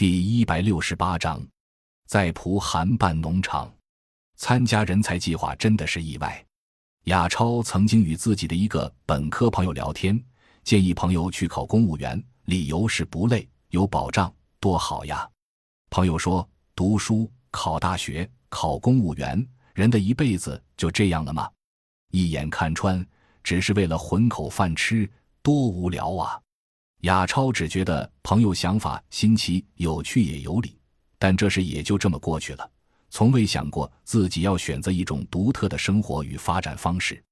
第一百六十八章，在蒲韩办农场参加人才计划真的是意外。亚超曾经与自己的一个本科朋友聊天，建议朋友去考公务员，理由是不累、有保障，多好呀。朋友说：“读书、考大学、考公务员，人的一辈子就这样了吗？一眼看穿，只是为了混口饭吃，多无聊啊！”亚超只觉得朋友想法新奇、有趣也有理，但这事也就这么过去了，从未想过自己要选择一种独特的生活与发展方式。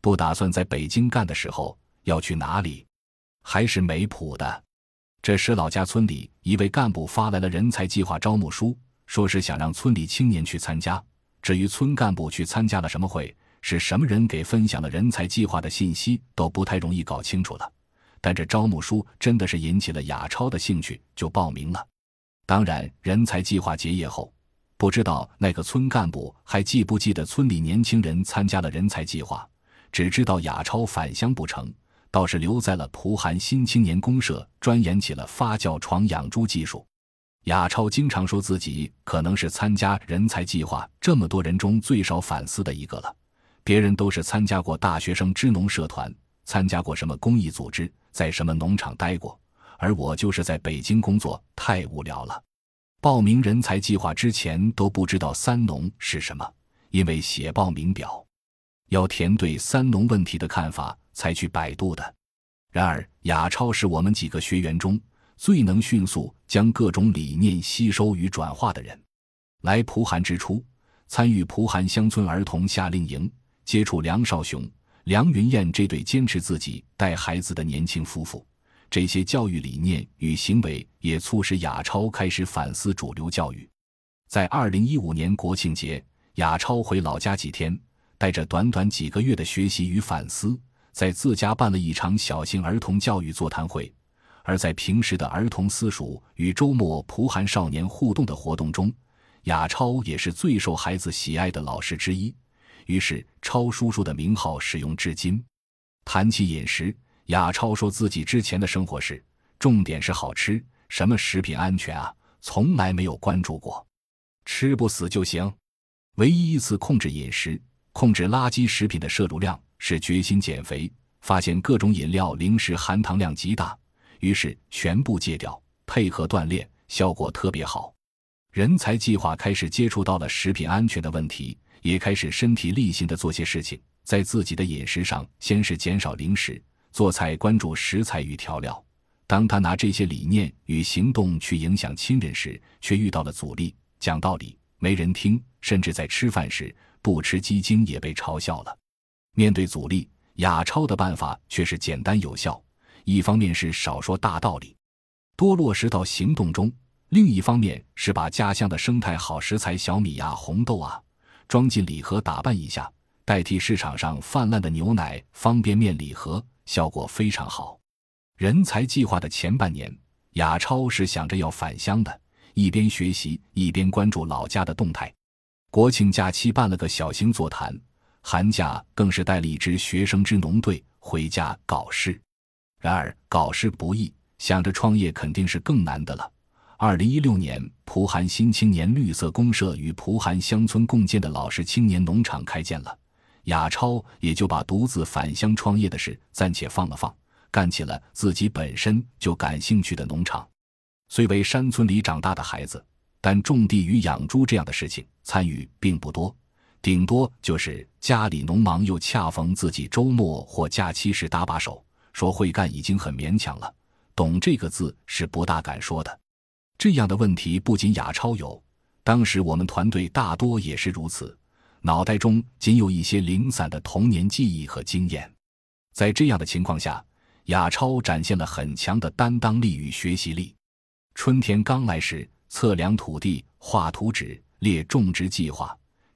不打算在北京干的时候，要去哪里，还是没谱的。这时，老家村里一位干部发来了人才计划招募书，说是想让村里青年去参加。至于村干部去参加了什么会，是什么人给分享了人才计划的信息，都不太容易搞清楚了。但这招募书真的是引起了雅超的兴趣，就报名了。当然，人才计划结业后，不知道那个村干部还记不记得村里年轻人参加了人才计划，只知道雅超返乡不成，倒是留在了蒲韩新青年公社，钻研起了发酵床养猪技术。雅超经常说自己可能是参加人才计划这么多人中最少反思的一个了，别人都是参加过大学生支农社团。参加过什么公益组织，在什么农场待过，而我就是在北京工作，太无聊了。报名人才计划之前都不知道“三农”是什么，因为写报名表要填对“三农”问题的看法，才去百度的。然而，亚超是我们几个学员中最能迅速将各种理念吸收与转化的人。来蒲韩之初，参与蒲韩乡村儿童夏令营，接触梁少雄。梁云燕这对坚持自己带孩子的年轻夫妇，这些教育理念与行为也促使雅超开始反思主流教育。在二零一五年国庆节，雅超回老家几天，带着短短几个月的学习与反思，在自家办了一场小型儿童教育座谈会。而在平时的儿童私塾与周末蒲寒少年互动的活动中，雅超也是最受孩子喜爱的老师之一。于是，超叔叔的名号使用至今。谈起饮食，亚超说自己之前的生活是重点是好吃，什么食品安全啊，从来没有关注过，吃不死就行。唯一一次控制饮食、控制垃圾食品的摄入量，是决心减肥，发现各种饮料、零食含糖量极大，于是全部戒掉，配合锻炼，效果特别好。人才计划开始接触到了食品安全的问题。也开始身体力行的做些事情，在自己的饮食上，先是减少零食，做菜关注食材与调料。当他拿这些理念与行动去影响亲人时，却遇到了阻力。讲道理没人听，甚至在吃饭时不吃鸡精也被嘲笑了。面对阻力，亚超的办法却是简单有效。一方面是少说大道理，多落实到行动中；另一方面是把家乡的生态好食材小米呀、红豆啊。装进礼盒，打扮一下，代替市场上泛滥的牛奶方便面礼盒，效果非常好。人才计划的前半年，雅超是想着要返乡的，一边学习一边关注老家的动态。国庆假期办了个小型座谈，寒假更是带了一支学生支农队回家搞事。然而搞事不易，想着创业肯定是更难的了。二零一六年，蒲韩新青年绿色公社与蒲韩乡村共建的老式青年农场开建了，亚超也就把独自返乡创业的事暂且放了放，干起了自己本身就感兴趣的农场。虽为山村里长大的孩子，但种地与养猪这样的事情参与并不多，顶多就是家里农忙，又恰逢自己周末或假期时搭把手。说会干已经很勉强了，懂这个字是不大敢说的。这样的问题不仅亚超有，当时我们团队大多也是如此，脑袋中仅有一些零散的童年记忆和经验。在这样的情况下，亚超展现了很强的担当力与学习力。春天刚来时，测量土地、画图纸、列种植计划；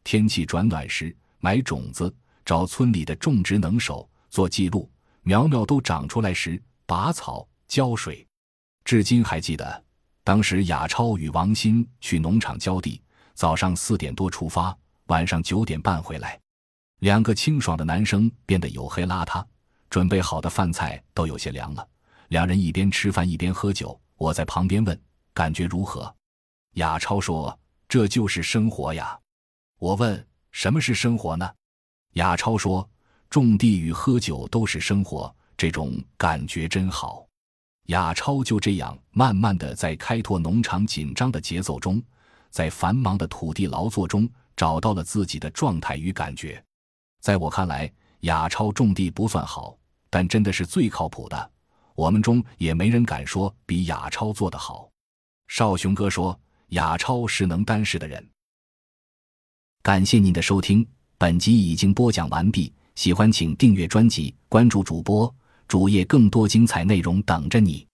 天气转暖时，买种子，找村里的种植能手做记录；苗苗都长出来时，拔草、浇水。至今还记得。当时雅超与王鑫去农场浇地，早上四点多出发，晚上九点半回来。两个清爽的男生变得黝黑邋遢，准备好的饭菜都有些凉了。两人一边吃饭一边喝酒，我在旁边问：“感觉如何？”雅超说：“这就是生活呀。”我问：“什么是生活呢？”雅超说：“种地与喝酒都是生活，这种感觉真好。”亚超就这样慢慢的在开拓农场紧张的节奏中，在繁忙的土地劳作中找到了自己的状态与感觉。在我看来，亚超种地不算好，但真的是最靠谱的。我们中也没人敢说比亚超做得好。少雄哥说，亚超是能担事的人。感谢您的收听，本集已经播讲完毕。喜欢请订阅专辑，关注主播主页，更多精彩内容等着你。